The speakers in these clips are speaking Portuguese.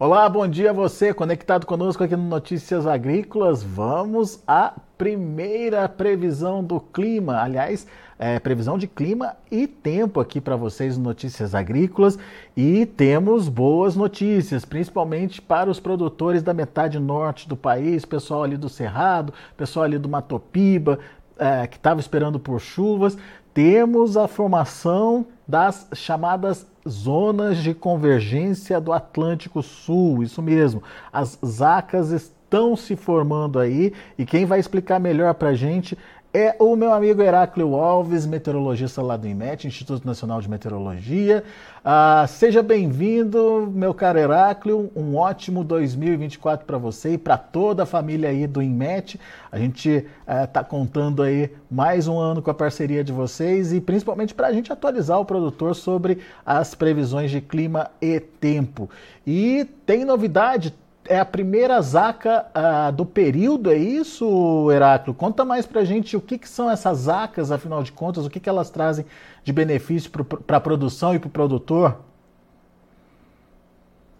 Olá, bom dia a você, conectado conosco aqui no Notícias Agrícolas. Vamos à primeira previsão do clima. Aliás, é, previsão de clima e tempo aqui para vocês no Notícias Agrícolas. E temos boas notícias, principalmente para os produtores da metade norte do país, pessoal ali do Cerrado, pessoal ali do Matopiba, é, que estava esperando por chuvas. Temos a formação das chamadas zonas de convergência do Atlântico Sul, isso mesmo. As ZACAS estão se formando aí e quem vai explicar melhor para a gente é o meu amigo Heráclio Alves, meteorologista lá do IMET, Instituto Nacional de Meteorologia. Ah, seja bem-vindo, meu caro Heráclio. Um ótimo 2024 para você e para toda a família aí do IMET. A gente está eh, contando aí mais um ano com a parceria de vocês e principalmente para a gente atualizar o produtor sobre as previsões de clima e tempo. E tem novidade, é a primeira zaca uh, do período, é isso, Heráclio? Conta mais pra gente o que, que são essas zacas, afinal de contas, o que, que elas trazem de benefício para a produção e para o produtor?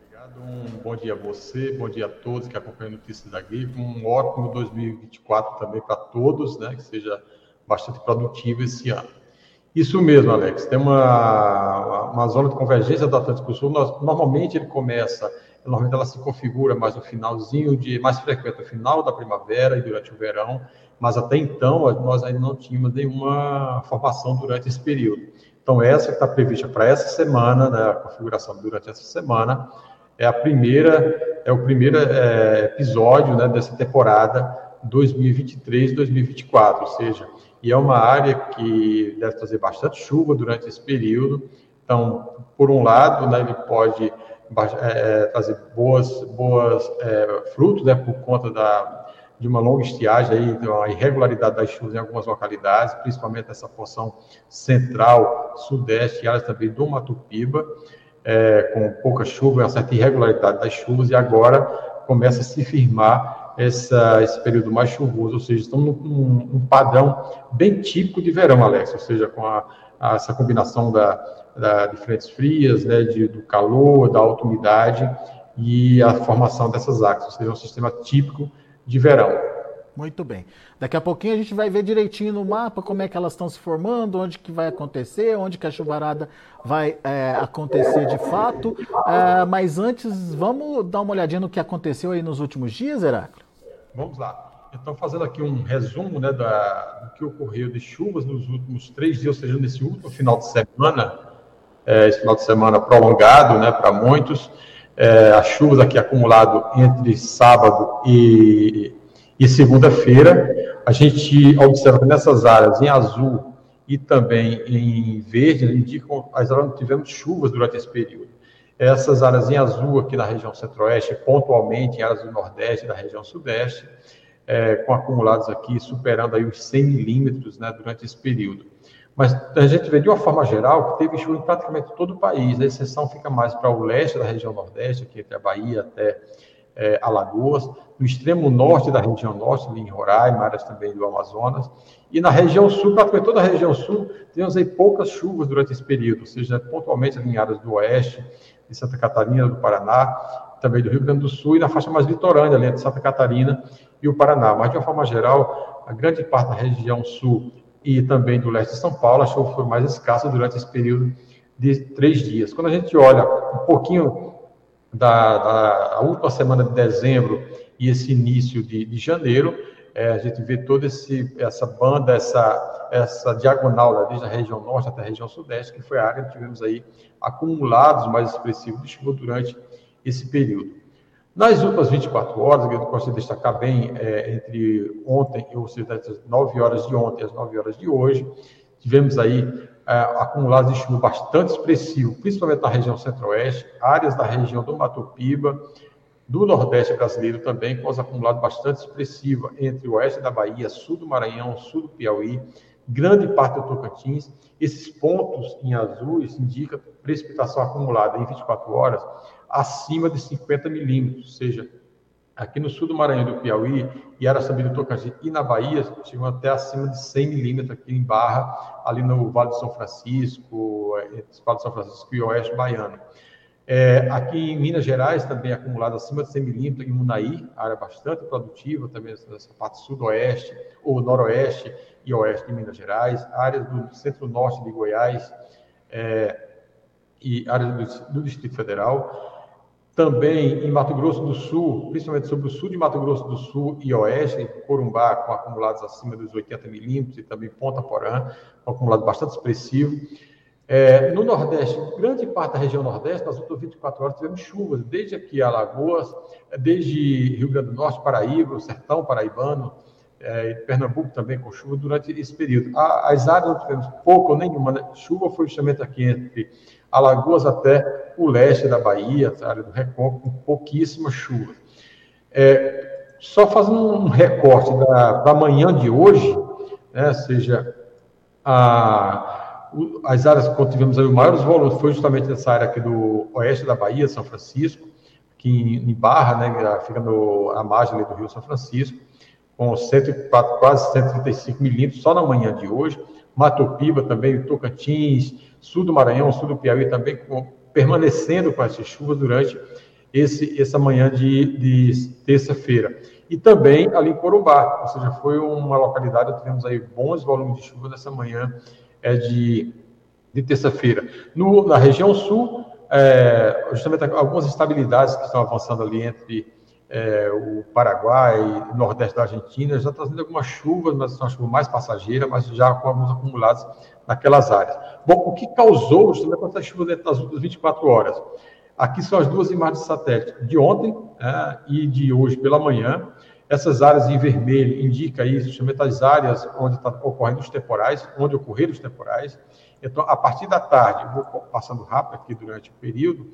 Obrigado, um bom dia a você, bom dia a todos que acompanham Notícias da Agrícola, um ótimo 2024 também para todos, né, que seja bastante produtivo esse ano. Isso mesmo, Alex, tem uma, uma zona de convergência do Atlântico Sul, nós, normalmente ele começa Normalmente ela se configura mais no finalzinho de, mais frequente no final da primavera e durante o verão, mas até então nós ainda não tínhamos nenhuma formação durante esse período. Então essa que está prevista para essa semana, né, a configuração durante essa semana, é a primeira, é o primeiro é, episódio né, dessa temporada 2023-2024, ou seja, e é uma área que deve trazer bastante chuva durante esse período. Então, por um lado, né, ele pode é, é, trazer boas, boas é, frutos, né, por conta da, de uma longa estiagem, aí, de uma irregularidade das chuvas em algumas localidades, principalmente nessa porção central, sudeste e áreas também do Matupiba, é, com pouca chuva, uma certa irregularidade das chuvas, e agora começa a se firmar essa, esse período mais chuvoso, ou seja, estamos num, num padrão bem típico de verão, Alex, ou seja, com a, a, essa combinação da, da, de frentes frias, né, de, do calor, da alta umidade e a formação dessas águas, ou seja, um sistema típico de verão. Muito bem. Daqui a pouquinho a gente vai ver direitinho no mapa como é que elas estão se formando, onde que vai acontecer, onde que a chuvarada vai é, acontecer de fato. É, mas antes, vamos dar uma olhadinha no que aconteceu aí nos últimos dias, Heráclio? Vamos lá. Então, fazendo aqui um resumo né, da, do que ocorreu de chuvas nos últimos três dias, ou seja, nesse último final de semana, é, esse final de semana prolongado né, para muitos. É, as chuvas aqui acumulado entre sábado e, e segunda-feira. A gente observa nessas áreas em azul e também em verde, indicam as áreas onde tivemos chuvas durante esse período. Essas áreas em azul aqui na região centro-oeste, pontualmente em áreas do nordeste e da região sudeste, é, com acumulados aqui superando aí os 100 milímetros né, durante esse período. Mas a gente vê de uma forma geral que teve chuva em praticamente todo o país. A exceção fica mais para o leste da região nordeste, aqui entre a Bahia até é, Alagoas, no extremo norte da região norte, ali em Roraima, áreas também do Amazonas, e na região sul, praticamente toda a região sul, temos aí poucas chuvas durante esse período, ou seja, pontualmente ali em áreas do oeste, de Santa Catarina, do Paraná, também do Rio Grande do Sul, e na faixa mais litorânea, ali entre Santa Catarina e o Paraná. Mas, de uma forma geral, a grande parte da região sul e também do leste de São Paulo, a chuva foi mais escassa durante esse período de três dias. Quando a gente olha um pouquinho da, da última semana de dezembro e esse início de, de janeiro, é, a gente vê toda esse, essa banda, essa, essa diagonal, né, desde a região norte até a região sudeste, que foi a área que tivemos aí acumulados mais expressivos de chuva durante esse período. Nas últimas 24 horas, eu de destacar bem, é, entre ontem, ou seja, das 9 horas de ontem às 9 horas de hoje, tivemos aí é, acumulados de chuva bastante expressivo, principalmente na região centro-oeste, áreas da região do Mato Piba, do Nordeste brasileiro também, com os acumulados bastante expressivos entre o oeste da Bahia, sul do Maranhão, sul do Piauí, grande parte do Tocantins. Esses pontos em azul indicam precipitação acumulada em 24 horas acima de 50 milímetros, ou seja, aqui no sul do Maranhão do Piauí, e Araçaí do Tocantins e na Bahia, chegam até acima de 100 milímetros aqui em Barra, ali no Vale de São Francisco, entre o Vale de São Francisco e o Oeste Baiano. É, aqui em Minas Gerais, também acumulado acima de 100 milímetros, em Munaí, área bastante produtiva, também nessa parte sudoeste, ou noroeste e oeste de Minas Gerais, áreas do centro-norte de Goiás é, e áreas do, do Distrito Federal. Também em Mato Grosso do Sul, principalmente sobre o sul de Mato Grosso do Sul e oeste, Corumbá, com acumulados acima dos 80 milímetros, e também Ponta Porã, com acumulado bastante expressivo. É, no Nordeste, grande parte da região Nordeste, nas últimas 24 horas tivemos chuvas, desde aqui Alagoas, desde Rio Grande do Norte, Paraíba, o Sertão Paraibano, é, Pernambuco também com chuva durante esse período. As áreas onde tivemos pouco ou nenhuma né? chuva foi justamente aqui entre Alagoas até o leste da Bahia, a área do Recôncavo, com pouquíssima chuva. É, só fazendo um recorte da, da manhã de hoje, né, seja, a, as áreas que tivemos aí o maior volume foi justamente nessa área aqui do oeste da Bahia, São Francisco, que em, em Barra, né, fica no, a margem do Rio São Francisco, com 104, quase 135 milímetros só na manhã de hoje. Mato Piba também, Tocantins, sul do Maranhão, sul do Piauí também com, permanecendo com essas chuvas durante esse, essa manhã de, de terça-feira. E também ali em Corumbá, ou seja, foi uma localidade onde tivemos aí bons volumes de chuva nessa manhã é, de, de terça-feira. Na região sul, é, justamente algumas estabilidades que estão avançando ali entre é, o Paraguai, o Nordeste da Argentina, já trazendo algumas chuvas, mas são chuvas mais passageiras, mas já com alguns acumulados naquelas áreas. Bom, o que causou justamente essa chuva dentro das últimas 24 horas? Aqui são as duas imagens de satélite, de ontem é, e de hoje pela manhã. Essas áreas em vermelho indicam aí justamente as áreas onde está ocorrendo os temporais, onde ocorreram os temporais. Então, a partir da tarde, vou passando rápido aqui durante o período,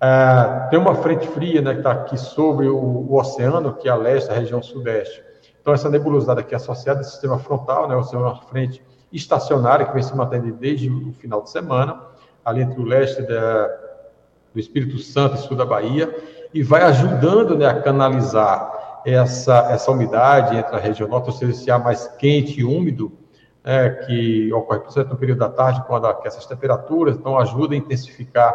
é, tem uma frente fria né, que está aqui sobre o, o, oceano, que é a leste, a região sudeste. Então, essa nebulosidade aqui é associada ao sistema frontal, né, ou seja, uma frente estacionária que vem se mantendo desde o final de semana, ali entre o leste da, do Espírito Santo e sul da Bahia, e vai ajudando né, a canalizar essa, essa umidade entre a região norte, ou seja, esse ar mais quente e úmido, é, que ocorre principalmente no período da tarde, quando essas temperaturas, então ajuda a intensificar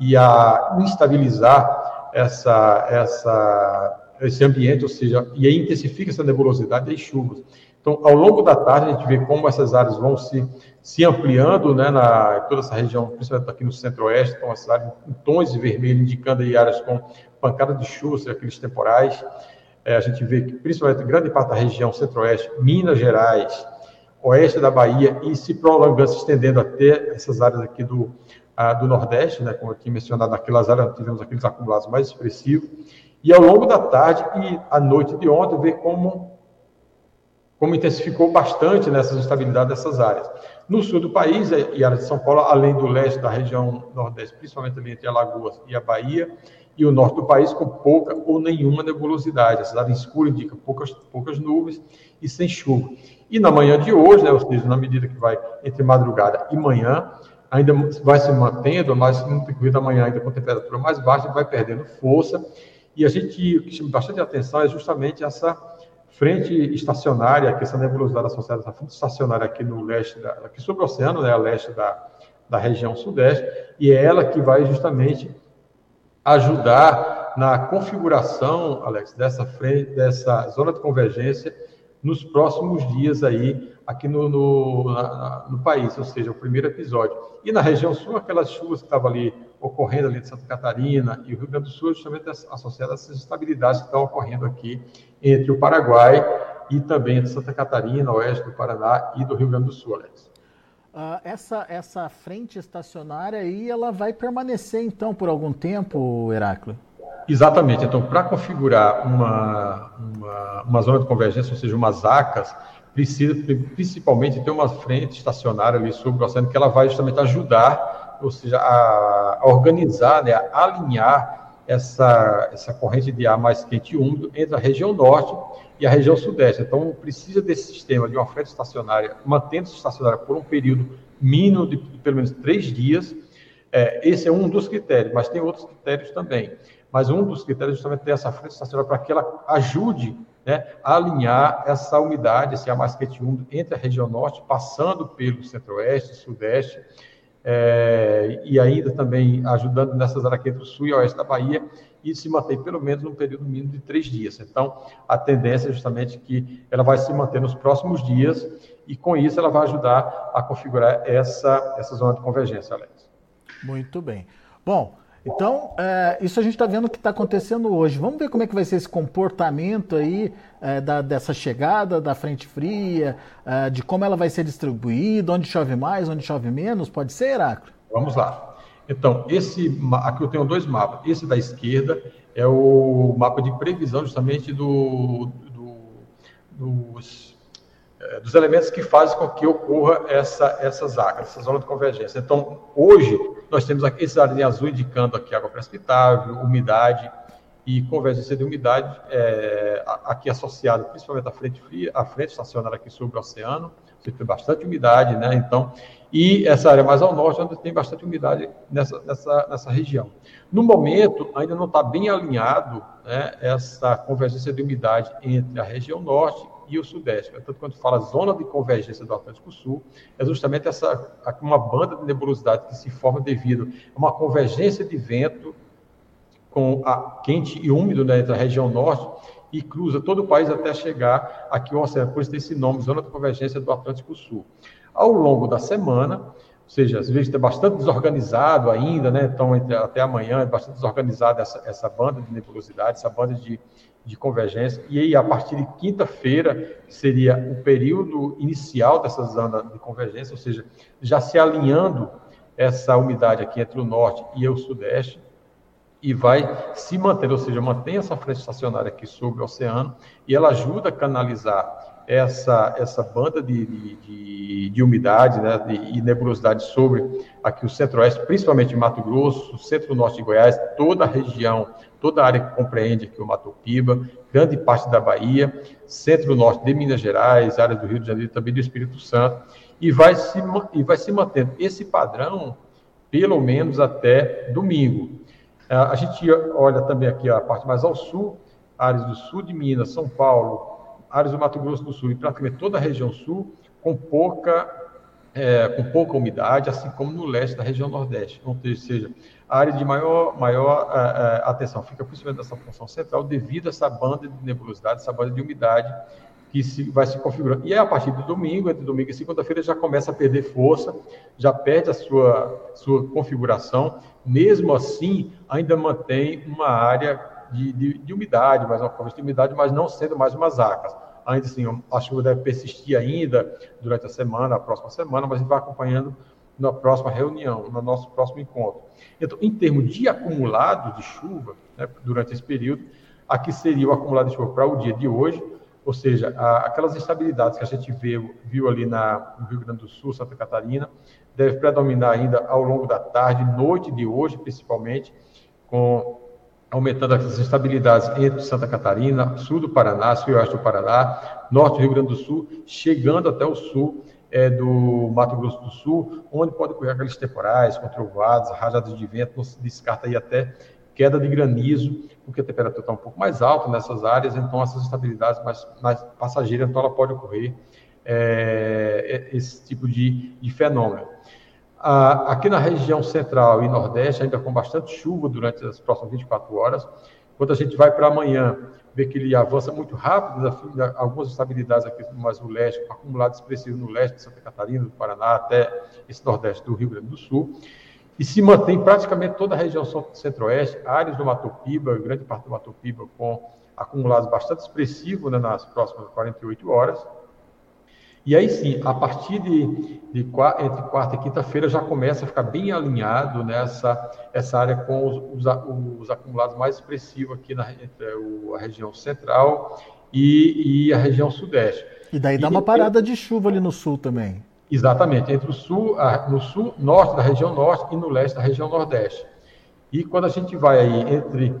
e a instabilizar essa, essa, esse ambiente, ou seja, e aí intensifica essa nebulosidade e as chuvas. Então, ao longo da tarde, a gente vê como essas áreas vão se, se ampliando, né, na toda essa região, principalmente aqui no centro-oeste, então, essas áreas em tons de vermelho, indicando aí áreas com pancada de chuva, aqueles temporais. É, a gente vê que, principalmente, grande parte da região centro-oeste, Minas Gerais, oeste da Bahia, e se prolongando, se estendendo até essas áreas aqui do, do Nordeste, né, como aqui mencionado, naquelas áreas tivemos aqueles acumulados mais expressivos, e ao longo da tarde e à noite de ontem, ver como, como intensificou bastante nessas instabilidades dessas áreas. No sul do país e área de São Paulo, além do leste da região Nordeste, principalmente ali entre Alagoas e a Bahia, e o norte do país com pouca ou nenhuma nebulosidade. A cidade escura indica poucas, poucas nuvens e sem chuva. E na manhã de hoje, né, ou seja, na medida que vai entre madrugada e manhã, ainda vai se mantendo, mas no decorrer da manhã ainda com temperatura mais baixa, vai perdendo força. E a gente, o que chama bastante atenção é justamente essa frente estacionária, que essa nebulosidade associada essa frente estacionária aqui no leste, da, aqui sobre o oceano, né, a leste da, da região sudeste, e é ela que vai justamente ajudar na configuração, Alex, dessa frente, dessa zona de convergência nos próximos dias aí aqui no, no, na, no, país, ou seja, o primeiro episódio. E na região sul, aquelas chuvas que estavam ali ocorrendo ali de Santa Catarina e o Rio Grande do Sul, justamente associadas a essas estabilidades que estão ocorrendo aqui entre o Paraguai e também entre Santa Catarina, oeste do Paraná e do Rio Grande do Sul, Alex. Uh, essa, essa frente estacionária aí, ela vai permanecer então por algum tempo, Heráclito? Exatamente. Então, para configurar uma, uma, uma, zona de convergência, ou seja, umas ACAS, precisa principalmente ter uma frente estacionária ali sobre o oceano que ela vai justamente ajudar, ou seja, a, organizar, né, a alinhar essa, essa corrente de ar mais quente e úmido entre a região norte e a região sudeste. Então, precisa desse sistema de uma frente estacionária, mantendo-se estacionária por um período mínimo de, de pelo menos três dias. É, esse é um dos critérios, mas tem outros critérios também. Mas um dos critérios é justamente ter essa frente estacionária para que ela ajude né, a alinhar essa umidade, esse ar mais quente úmido entre a região norte, passando pelo centro-oeste, sudeste, é, e ainda também ajudando nessas áreas aqui entre o sul e oeste da Bahia, e se mantém pelo menos num período mínimo de três dias. Então, a tendência é justamente que ela vai se manter nos próximos dias, e com isso ela vai ajudar a configurar essa, essa zona de convergência, Alex. Muito bem. Bom, então, é, isso a gente está vendo que está acontecendo hoje. Vamos ver como é que vai ser esse comportamento aí é, da, dessa chegada da frente fria, é, de como ela vai ser distribuída, onde chove mais, onde chove menos, pode ser, Heráclito? Vamos lá. Então, esse aqui eu tenho dois mapas. Esse da esquerda é o mapa de previsão justamente do, do dos dos elementos que fazem com que ocorra essa, essas águas, essa zona de convergência. Então, hoje, nós temos aqui esse área azul indicando aqui água precipitável, umidade e convergência de umidade, é, aqui associada principalmente à frente fria, à frente estacionária aqui sobre o oceano, você tem bastante umidade, né? Então, e essa área mais ao norte, onde tem bastante umidade nessa, nessa, nessa região. No momento, ainda não está bem alinhado né, essa convergência de umidade entre a região norte e o Sudeste. Tanto quando fala zona de convergência do Atlântico Sul, é justamente essa uma banda de nebulosidade que se forma devido a uma convergência de vento com a quente e úmido né, entre a região norte e cruza todo o país até chegar aqui ao oceano. Por isso tem esse nome, zona de convergência do Atlântico Sul. Ao longo da semana, ou seja, às vezes está bastante desorganizado ainda, né? Então, até amanhã é bastante desorganizada essa, essa banda de nebulosidade, essa banda de, de convergência. E aí, a partir de quinta-feira, seria o período inicial dessa zona de convergência, ou seja, já se alinhando essa umidade aqui entre o norte e o sudeste, e vai se manter, ou seja, mantém essa frente estacionária aqui sobre o oceano, e ela ajuda a canalizar essa, essa banda de, de, de, de umidade né, de, e nebulosidade sobre aqui o centro-oeste, principalmente Mato Grosso, centro-norte de Goiás, toda a região, toda a área que compreende aqui o Mato Piba, grande parte da Bahia, centro-norte de Minas Gerais, área do Rio de Janeiro também do Espírito Santo, e vai se, e vai se mantendo esse padrão pelo menos até domingo. A gente olha também aqui a parte mais ao sul, áreas do sul de Minas, São Paulo, áreas do Mato Grosso do Sul e praticamente toda a região sul com pouca, é, com pouca umidade, assim como no leste da região nordeste. Ou seja, a área de maior, maior é, é, atenção fica principalmente nessa função central devido a essa banda de nebulosidade, essa banda de umidade que se, vai se configurando. E é a partir do domingo, entre domingo e segunda-feira, já começa a perder força, já perde a sua, sua configuração. Mesmo assim, ainda mantém uma área de, de, de umidade, mais uma forma de umidade, mas não sendo mais umas acas ainda assim, a chuva deve persistir ainda durante a semana, a próxima semana, mas a gente vai acompanhando na próxima reunião, no nosso próximo encontro. Então, em termos de acumulado de chuva, né, durante esse período, aqui seria o acumulado de chuva para o dia de hoje, ou seja, aquelas instabilidades que a gente viu, viu ali na, no Rio Grande do Sul, Santa Catarina, deve predominar ainda ao longo da tarde, noite de hoje, principalmente, com aumentando as instabilidades entre Santa Catarina, sul do Paraná, sul e oeste do Paraná, norte do Rio Grande do Sul, chegando até o sul é, do Mato Grosso do Sul, onde pode ocorrer aqueles temporais, com rajadas de vento, não se descarta aí até queda de granizo, porque a temperatura está um pouco mais alta nessas áreas, então essas instabilidades mais, mais passageiras, então ela pode ocorrer é, é esse tipo de, de fenômeno. Ah, aqui na região central e nordeste, ainda com bastante chuva durante as próximas 24 horas. Quando a gente vai para amanhã, vê que ele avança muito rápido, algumas estabilidades aqui mais no leste, acumulado expressivo no leste de Santa Catarina, do Paraná, até esse nordeste do Rio Grande do Sul. E se mantém praticamente toda a região centro-oeste, áreas do Mato Piba, grande parte do Mato Piba, com acumulados bastante expressivos né, nas próximas 48 horas. E aí sim, a partir de, de entre quarta e quinta-feira já começa a ficar bem alinhado nessa essa área com os, os, os acumulados mais expressivos aqui na entre a região central e, e, a região sudeste. E daí dá e, uma parada de chuva ali no sul também. Exatamente, entre o sul, a, no sul, norte da região norte e no leste da região nordeste. E quando a gente vai aí entre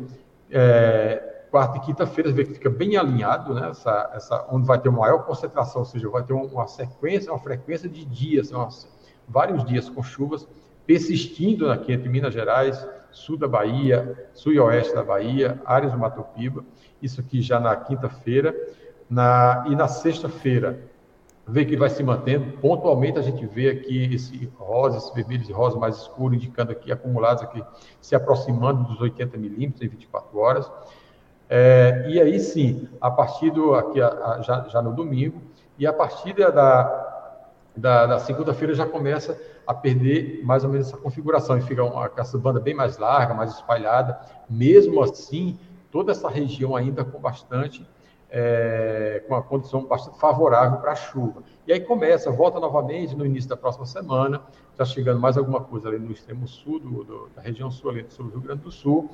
é, quarta e quinta-feira, vê que fica bem alinhado, né? Essa, essa, onde vai ter uma maior concentração, ou seja, vai ter uma sequência, uma frequência de dias, uma, vários dias com chuvas persistindo aqui entre Minas Gerais, sul da Bahia, sul e oeste da Bahia, áreas do Mato Piba, isso aqui já na quinta-feira, na, e na sexta-feira, vê que vai se mantendo. Pontualmente a gente vê aqui esse rosa, esse vermelho e rosa mais escuro, indicando aqui acumulados aqui se aproximando dos 80 milímetros em 24 horas. É, e aí sim, a partir do aqui a, a, já, já, no domingo e a partir da, da, da segunda-feira já começa a perder mais ou menos essa configuração e fica uma essa banda bem mais larga, mais espalhada. Mesmo assim, toda essa região ainda com bastante é, com uma condição bastante favorável para a chuva. E aí começa, volta novamente no início da próxima semana, está chegando mais alguma coisa ali no extremo sul, do, do, da região sul, ali do Rio Grande do Sul,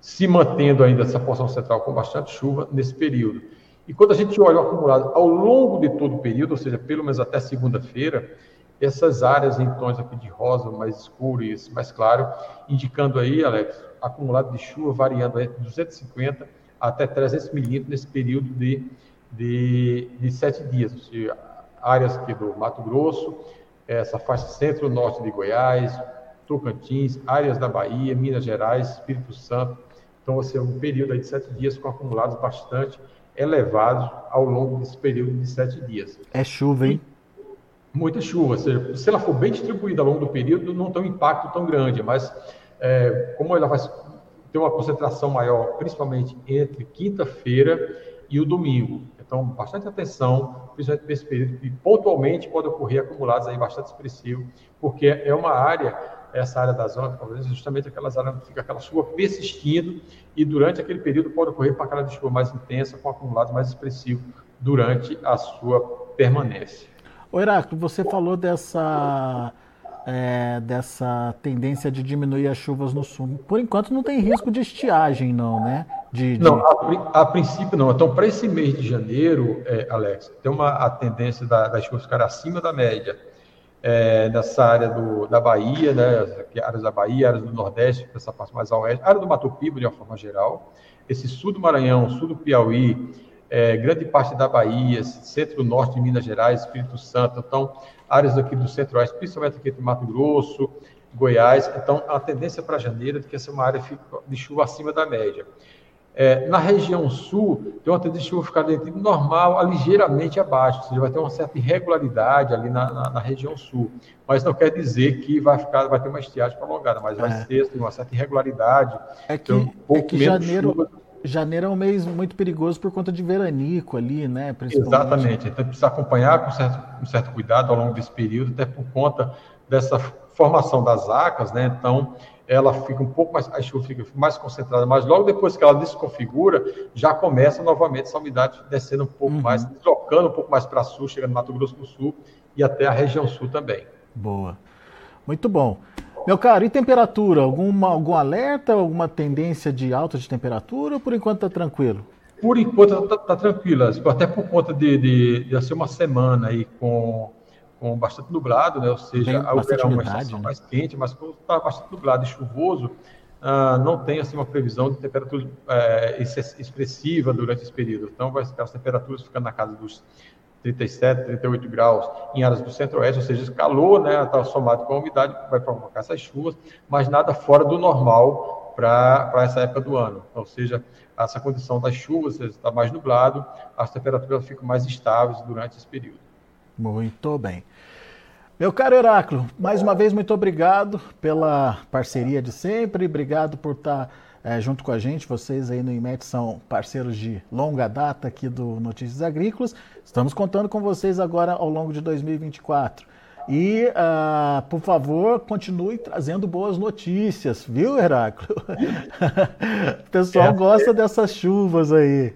se mantendo ainda essa porção central com bastante chuva nesse período. E quando a gente olha o acumulado ao longo de todo o período, ou seja, pelo menos até segunda-feira, essas áreas em tons aqui de rosa mais escuro e mais claro, indicando aí, Alex, acumulado de chuva variando entre 250 até 300 milímetros nesse período de, de, de sete dias. Seja, áreas aqui do Mato Grosso, essa faixa centro-norte de Goiás, Tocantins, áreas da Bahia, Minas Gerais, Espírito Santo. Então, vai ser um período de sete dias com acumulados bastante elevados ao longo desse período de sete dias. É chuva, hein? Muita chuva. Ou seja, se ela for bem distribuída ao longo do período, não tem um impacto tão grande, mas é, como ela vai ter uma concentração maior, principalmente entre quinta-feira e o domingo. Então, bastante atenção, principalmente nesse período, e pontualmente pode ocorrer acumulados aí bastante expressivo, porque é uma área, essa área da zona, talvez justamente aquelas áreas onde fica aquela chuva persistindo, e durante aquele período pode ocorrer para aquela chuva mais intensa, com acumulados mais expressivos durante a sua permanência. O Heráclito, você falou dessa é, dessa tendência de diminuir as chuvas no sul. Por enquanto não tem risco de estiagem, não, né? De, de... Não, a, a, princípio não. Então, para esse mês de janeiro, é, Alex, tem uma a tendência da, das chuvas ficar acima da média. É, nessa área do, da Bahia, né, áreas da Bahia, áreas do Nordeste, essa parte mais ao oeste, área do Mato Piba, de uma forma geral, esse sul do Maranhão, sul do Piauí, é, grande parte da Bahia, centro-norte de Minas Gerais, Espírito Santo, então, áreas aqui do centro-oeste, principalmente aqui do Mato Grosso, Goiás, então, a tendência para janeiro é que essa é uma área de chuva acima da média. É, na região sul, tem uma tendência de chuva ficar dentro normal, a ligeiramente abaixo, ou seja, vai ter uma certa irregularidade ali na, na, na, região sul, mas não quer dizer que vai ficar, vai ter uma estiagem prolongada, mas vai é. ser uma certa irregularidade. É que, um é que janeiro, chuva Janeiro é um mês muito perigoso por conta de veranico ali, né? Exatamente. Então precisa acompanhar com certo, com certo cuidado ao longo desse período, até por conta dessa formação das acas, né? Então ela fica um pouco mais, a chuva fica mais concentrada, mas logo depois que ela desconfigura, já começa novamente essa umidade descendo um pouco uhum. mais, deslocando um pouco mais para sul, chegando no Mato Grosso do Sul e até a região sul também. Boa. Muito bom. Meu caro, e temperatura? Alguma, algum alerta, alguma tendência de alta de temperatura ou por enquanto está tranquilo? Por enquanto está tá tranquilo, até por conta de, de, de ser uma semana aí com, com bastante nublado, né? ou seja, ao verão uma estação né? mais quente, mas quando está bastante nublado e chuvoso, ah, não tem assim, uma previsão de temperatura é, expressiva durante esse período. Então, vai ficar as temperaturas ficando na casa dos 37, 38 graus em áreas do centro-oeste, ou seja, esse calor, né, está somado com a umidade, vai provocar essas chuvas, mas nada fora do normal para essa época do ano. Ou seja, essa condição das chuvas, está mais nublado, as temperaturas ficam mais estáveis durante esse período. Muito bem. Meu caro Heráclito, mais uma vez muito obrigado pela parceria de sempre, obrigado por estar é, junto com a gente. Vocês aí no IMET são parceiros de longa data aqui do Notícias Agrícolas. Estamos contando com vocês agora ao longo de 2024. E, uh, por favor, continue trazendo boas notícias, viu, Heráclito? o pessoal é, gosta dessas chuvas aí.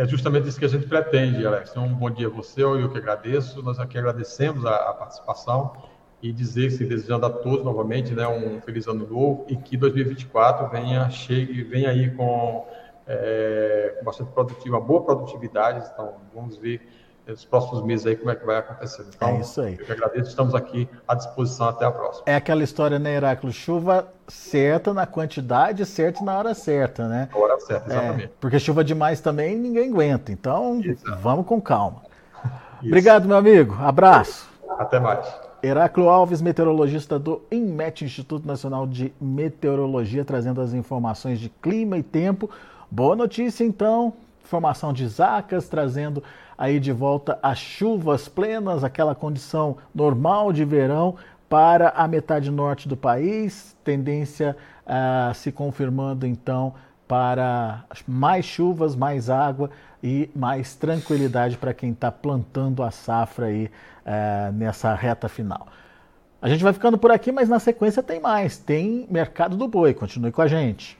É justamente isso que a gente pretende, Alex. Então, um bom dia a você, eu que agradeço. Nós aqui agradecemos a, a participação e dizer, se desejando a todos novamente, né, um feliz ano novo e que 2024 venha, chegue, venha aí com, é, bastante produtivo, uma boa produtividade. Então, vamos ver nos próximos meses aí como é que vai acontecer. Então, é isso aí. Eu que agradeço, estamos aqui à disposição até a próxima. É aquela história, né, Heráclito? Chuva certa na quantidade certa e na hora certa, né? Na hora certa, exatamente. É, porque chuva demais também ninguém aguenta. Então, vamos com calma. Isso. Obrigado, meu amigo. Abraço. Até mais. Heráclio Alves, meteorologista do INMET, Instituto Nacional de Meteorologia, trazendo as informações de clima e tempo. Boa notícia, então, formação de zacas, trazendo aí de volta as chuvas plenas, aquela condição normal de verão para a metade norte do país, tendência uh, se confirmando então para mais chuvas, mais água e mais tranquilidade para quem está plantando a safra aí uh, nessa reta final. A gente vai ficando por aqui, mas na sequência tem mais. Tem Mercado do Boi. Continue com a gente.